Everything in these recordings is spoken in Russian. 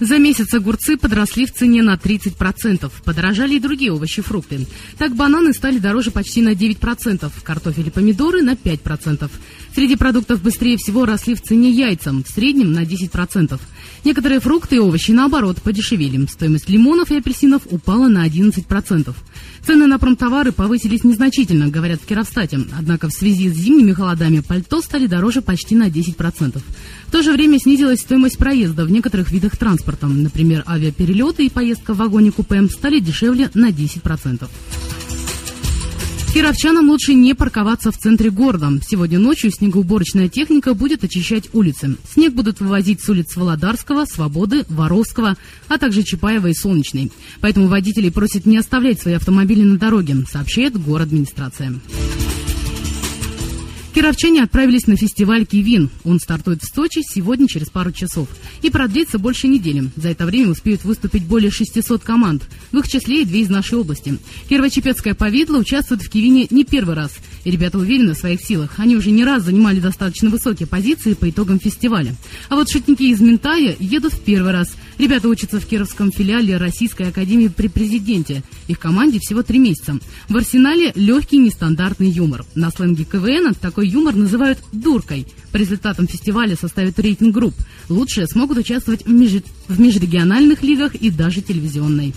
За месяц огурцы подросли в цене на 30%. Подорожали и другие овощи и фрукты. Так бананы стали дороже почти на 9%, картофель и помидоры на 5%. Среди продуктов быстрее всего росли в цене яйца, в среднем на 10%. Некоторые фрукты и овощи, наоборот, подешевели. Стоимость лимонов и апельсинов упала на 11%. Цены на промтовары повысились незначительно, говорят в Кировстате. Однако в связи с зимними холодами пальто стали дороже почти на 10%. В то же время снизилась стоимость проезда в некоторых видах транспорта. Например, авиаперелеты и поездка в вагоне-купе стали дешевле на 10%. Кировчанам лучше не парковаться в центре города. Сегодня ночью снегоуборочная техника будет очищать улицы. Снег будут вывозить с улиц Володарского, Свободы, Воровского, а также Чапаева и Солнечной. Поэтому водителей просят не оставлять свои автомобили на дороге, сообщает город администрация. Кировчане отправились на фестиваль «Кивин». Он стартует в Сочи сегодня через пару часов и продлится больше недели. За это время успеют выступить более 600 команд, в их числе и две из нашей области. Кирово-Чепецкая повидла участвует в «Кивине» не первый раз, и ребята уверены в своих силах. Они уже не раз занимали достаточно высокие позиции по итогам фестиваля. А вот шутники из Ментая едут в первый раз. Ребята учатся в Кировском филиале Российской Академии при президенте. Их команде всего три месяца. В арсенале легкий нестандартный юмор. На сленге КВН такой юмор называют «дуркой». По результатам фестиваля составят рейтинг групп. Лучшие смогут участвовать в, меж... в межрегиональных лигах и даже телевизионной.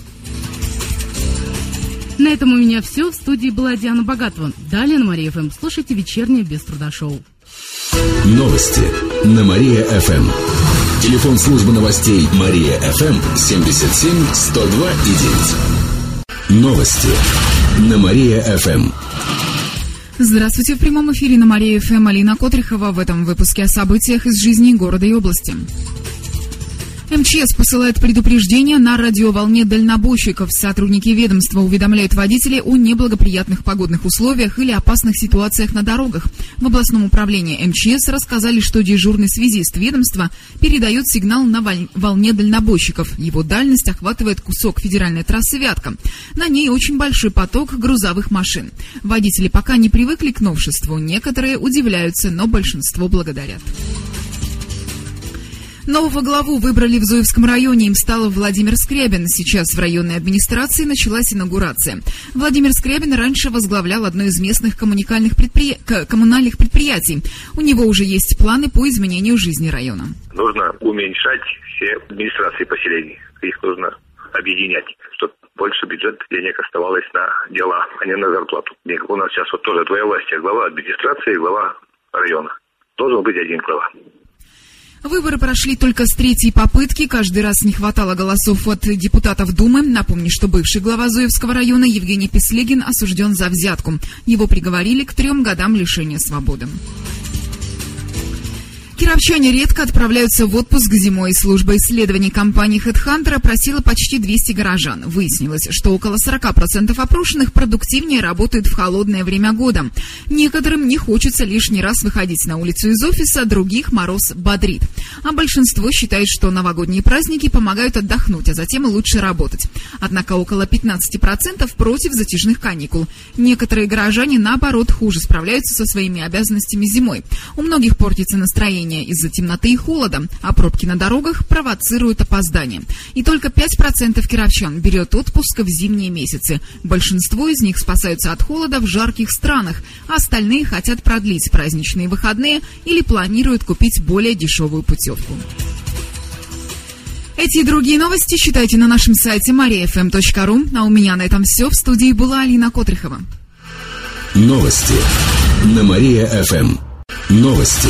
На этом у меня все. В студии была Диана Богатова. Далее на Мария ФМ слушайте вечернее без труда шоу. Новости на Мария-ФМ. Телефон службы новостей Мария-ФМ 77 102 и 9. Новости на Мария-ФМ. Здравствуйте, в прямом эфире на Мария ФМ Алина Котрихова в этом выпуске о событиях из жизни города и области. МЧС посылает предупреждение на радиоволне дальнобойщиков. Сотрудники ведомства уведомляют водителей о неблагоприятных погодных условиях или опасных ситуациях на дорогах. В областном управлении МЧС рассказали, что дежурный связист ведомства передает сигнал на волне дальнобойщиков. Его дальность охватывает кусок федеральной трассы Вятка. На ней очень большой поток грузовых машин. Водители пока не привыкли к новшеству. Некоторые удивляются, но большинство благодарят. Нового главу выбрали в Зуевском районе. Им стал Владимир Скрябин. Сейчас в районной администрации началась инаугурация. Владимир Скрябин раньше возглавлял одно из местных коммуникальных предпри... коммунальных предприятий. У него уже есть планы по изменению жизни района. Нужно уменьшать все администрации поселений. Их нужно объединять, чтобы больше бюджет денег оставалось на дела, а не на зарплату. У нас сейчас вот тоже твоя власть, глава администрации, глава района. Должен быть один глава. Выборы прошли только с третьей попытки. Каждый раз не хватало голосов от депутатов Думы. Напомню, что бывший глава Зуевского района Евгений Песлегин осужден за взятку. Его приговорили к трем годам лишения свободы. Кировчане редко отправляются в отпуск зимой. Служба исследований компании HeadHunter опросила почти 200 горожан. Выяснилось, что около 40% опрошенных продуктивнее работают в холодное время года. Некоторым не хочется лишний раз выходить на улицу из офиса, других мороз бодрит. А большинство считает, что новогодние праздники помогают отдохнуть, а затем лучше работать. Однако около 15% против затяжных каникул. Некоторые горожане, наоборот, хуже справляются со своими обязанностями зимой. У многих портится настроение движения из-за темноты и холода, а пробки на дорогах провоцируют опоздание. И только 5% кировчан берет отпуск в зимние месяцы. Большинство из них спасаются от холода в жарких странах, а остальные хотят продлить праздничные выходные или планируют купить более дешевую путевку. Эти и другие новости читайте на нашем сайте mariafm.ru. А у меня на этом все. В студии была Алина Котрихова. Новости на Мария-ФМ. Новости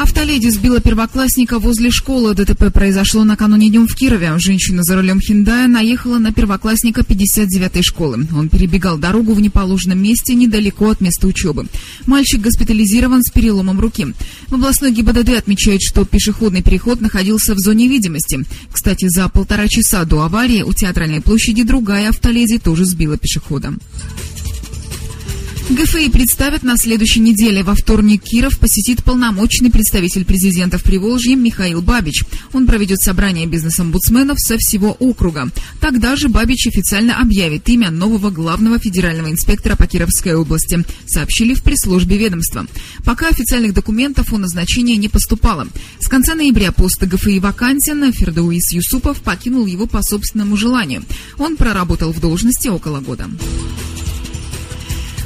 Автоледи сбила первоклассника возле школы. ДТП произошло накануне днем в Кирове. Женщина за рулем Хиндая наехала на первоклассника 59-й школы. Он перебегал дорогу в неположенном месте недалеко от места учебы. Мальчик госпитализирован с переломом руки. В областной ГИБДД отмечают, что пешеходный переход находился в зоне видимости. Кстати, за полтора часа до аварии у Театральной площади другая автоледи тоже сбила пешехода. ГФИ представят на следующей неделе. Во вторник Киров посетит полномочный представитель президента в Приволжье Михаил Бабич. Он проведет собрание бизнес-омбудсменов со всего округа. Тогда же Бабич официально объявит имя нового главного федерального инспектора по Кировской области, сообщили в пресс-службе ведомства. Пока официальных документов о назначении не поступало. С конца ноября пост ГФИ вакантен, Фердауис Юсупов покинул его по собственному желанию. Он проработал в должности около года.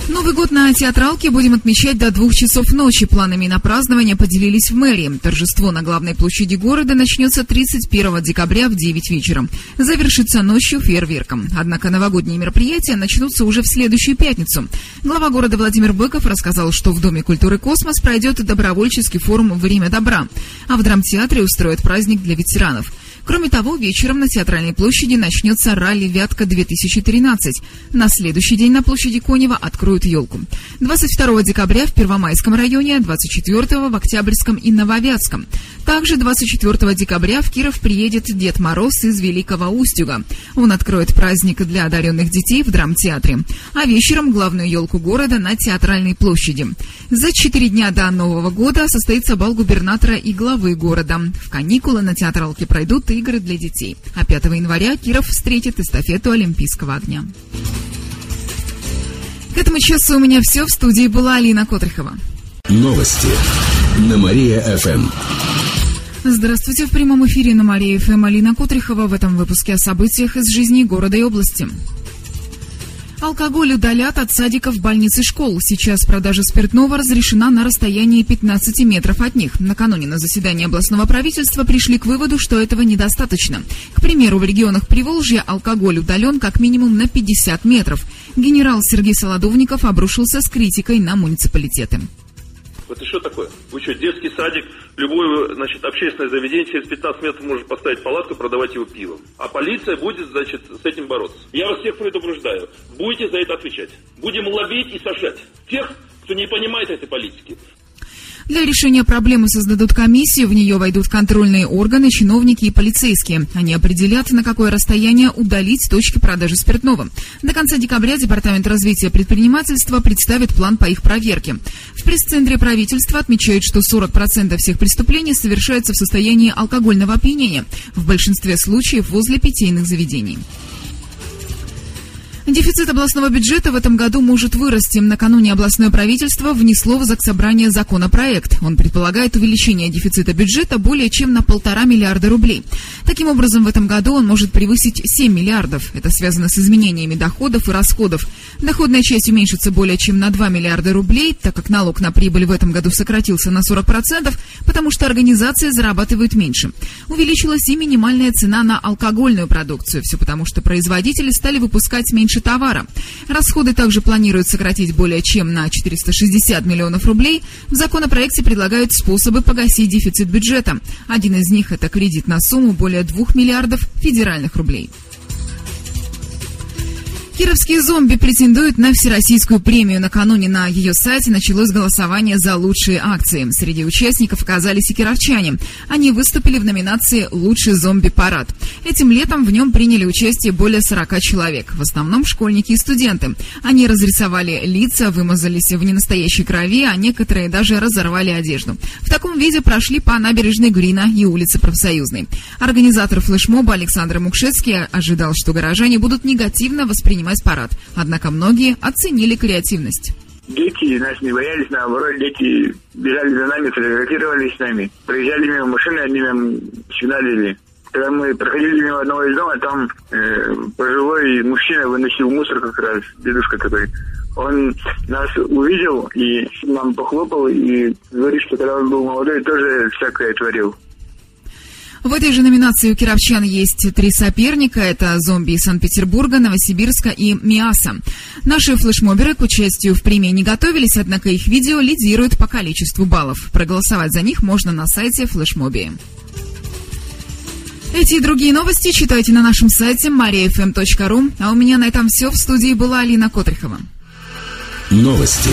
Новый год на театралке будем отмечать до двух часов ночи. Планами на празднование поделились в мэрии. Торжество на главной площади города начнется 31 декабря в 9 вечера. Завершится ночью фейерверком. Однако новогодние мероприятия начнутся уже в следующую пятницу. Глава города Владимир Быков рассказал, что в Доме культуры «Космос» пройдет добровольческий форум «Время добра», а в драмтеатре устроят праздник для ветеранов – Кроме того, вечером на Театральной площади начнется ралли «Вятка-2013». На следующий день на площади Конева откроют елку. 22 декабря в Первомайском районе, 24 в Октябрьском и Нововятском. Также 24 декабря в Киров приедет Дед Мороз из Великого Устюга. Он откроет праздник для одаренных детей в драмтеатре. А вечером главную елку города на Театральной площади. За четыре дня до Нового года состоится бал губернатора и главы города. В каникулы на театралке пройдут игры для детей. А 5 января Киров встретит эстафету Олимпийского огня. К этому часу у меня все. В студии была Алина Котрихова. Новости на Мария-ФМ. Здравствуйте. В прямом эфире на Мария-ФМ Алина Котрихова в этом выпуске о событиях из жизни города и области. Алкоголь удалят от садиков, больниц и школ. Сейчас продажа спиртного разрешена на расстоянии 15 метров от них. Накануне на заседании областного правительства пришли к выводу, что этого недостаточно. К примеру, в регионах Приволжья алкоголь удален как минимум на 50 метров. Генерал Сергей Солодовников обрушился с критикой на муниципалитеты. Это что такое? Вы что, детский садик, любое значит, общественное заведение через 15 метров может поставить палатку, продавать его пивом. А полиция будет, значит, с этим бороться. Я вас всех предупреждаю. Будете за это отвечать. Будем ловить и сажать тех, кто не понимает этой политики. Для решения проблемы создадут комиссию, в нее войдут контрольные органы, чиновники и полицейские. Они определят, на какое расстояние удалить точки продажи спиртного. До конца декабря Департамент развития предпринимательства представит план по их проверке. В пресс-центре правительства отмечают, что 40% всех преступлений совершаются в состоянии алкогольного опьянения, в большинстве случаев возле питейных заведений. Дефицит областного бюджета в этом году может вырасти. Накануне областное правительство внесло в Заксобрание законопроект. Он предполагает увеличение дефицита бюджета более чем на полтора миллиарда рублей. Таким образом, в этом году он может превысить 7 миллиардов. Это связано с изменениями доходов и расходов. Доходная часть уменьшится более чем на 2 миллиарда рублей, так как налог на прибыль в этом году сократился на 40%, потому что организации зарабатывают меньше. Увеличилась и минимальная цена на алкогольную продукцию. Все потому, что производители стали выпускать меньше меньше товара. Расходы также планируют сократить более чем на 460 миллионов рублей. В законопроекте предлагают способы погасить дефицит бюджета. Один из них – это кредит на сумму более 2 миллиардов федеральных рублей. Кировские зомби претендуют на всероссийскую премию. Накануне на ее сайте началось голосование за лучшие акции. Среди участников оказались и кировчане. Они выступили в номинации «Лучший зомби-парад». Этим летом в нем приняли участие более 40 человек. В основном школьники и студенты. Они разрисовали лица, вымазались в ненастоящей крови, а некоторые даже разорвали одежду. В таком виде прошли по набережной Грина и улице Профсоюзной. Организатор флешмоба Александр Мукшецкий ожидал, что горожане будут негативно воспринимать воспринимать парад. Однако многие оценили креативность. Дети нас не боялись, наоборот, дети бежали за нами, фотографировались с нами. Проезжали мимо машины, они нам сигналили. Когда мы проходили мимо одного из дома, там э, пожилой мужчина выносил мусор как раз, дедушка такой. Он нас увидел и нам похлопал и говорит, что когда он был молодой, тоже всякое творил. В этой же номинации у кировчан есть три соперника. Это «Зомби» из Санкт-Петербурга, Новосибирска и «Миаса». Наши флешмоберы к участию в премии не готовились, однако их видео лидирует по количеству баллов. Проголосовать за них можно на сайте флешмоби. Эти и другие новости читайте на нашем сайте mariafm.ru. А у меня на этом все. В студии была Алина Котрихова. Новости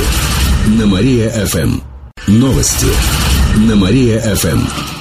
на Мария-ФМ. Новости на Мария-ФМ.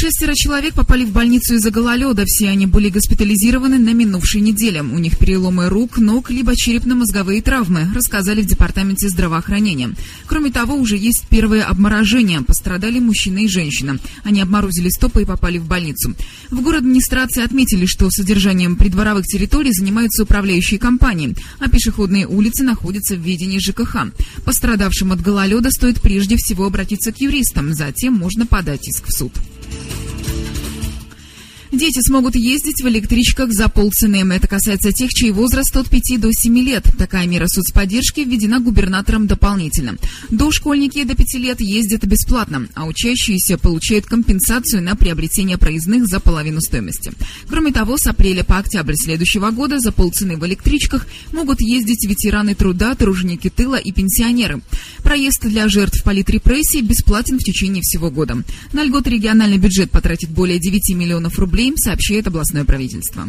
Шестеро человек попали в больницу из-за гололеда. Все они были госпитализированы на минувшей неделе. У них переломы рук, ног, либо черепно-мозговые травмы, рассказали в Департаменте здравоохранения. Кроме того, уже есть первые обморожения. Пострадали мужчина и женщина. Они обморозили стопы и попали в больницу. В город администрации отметили, что содержанием придворовых территорий занимаются управляющие компании, а пешеходные улицы находятся в ведении ЖКХ. Пострадавшим от гололеда стоит прежде всего обратиться к юристам, затем можно подать иск в суд. Дети смогут ездить в электричках за полцены. Это касается тех, чей возраст от 5 до 7 лет. Такая мера соцподдержки введена губернатором дополнительно. Дошкольники до 5 лет ездят бесплатно, а учащиеся получают компенсацию на приобретение проездных за половину стоимости. Кроме того, с апреля по октябрь следующего года за полцены в электричках могут ездить ветераны труда, труженики тыла и пенсионеры. Проезд для жертв политрепрессий бесплатен в течение всего года. На льготы региональный бюджет потратит более 9 миллионов рублей рублей, сообщает областное правительство.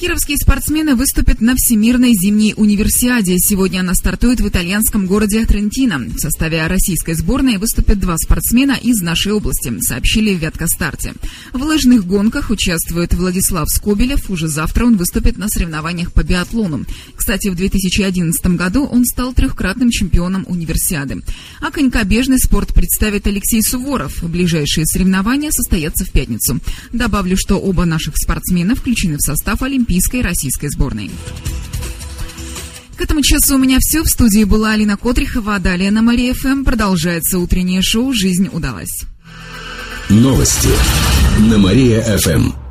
Кировские спортсмены выступят на Всемирной зимней универсиаде. Сегодня она стартует в итальянском городе Трентино. В составе российской сборной выступят два спортсмена из нашей области, сообщили в Вяткостарте. В лыжных гонках участвует Владислав Скобелев. Уже завтра он выступит на соревнованиях по биатлону. Кстати, в 2011 году он стал трехкратным чемпионом универсиады. А конькобежный спорт представит Алексей Суворов. Ближайшие соревнования состоятся в пятницу. Добавлю, что оба наших спортсмена включены в состав Олимпийского Олимпийской российской сборной. К этому часу у меня все. В студии была Алина Котрихова. Далее на Мария ФМ продолжается утреннее шоу «Жизнь удалась». Новости на Мария ФМ.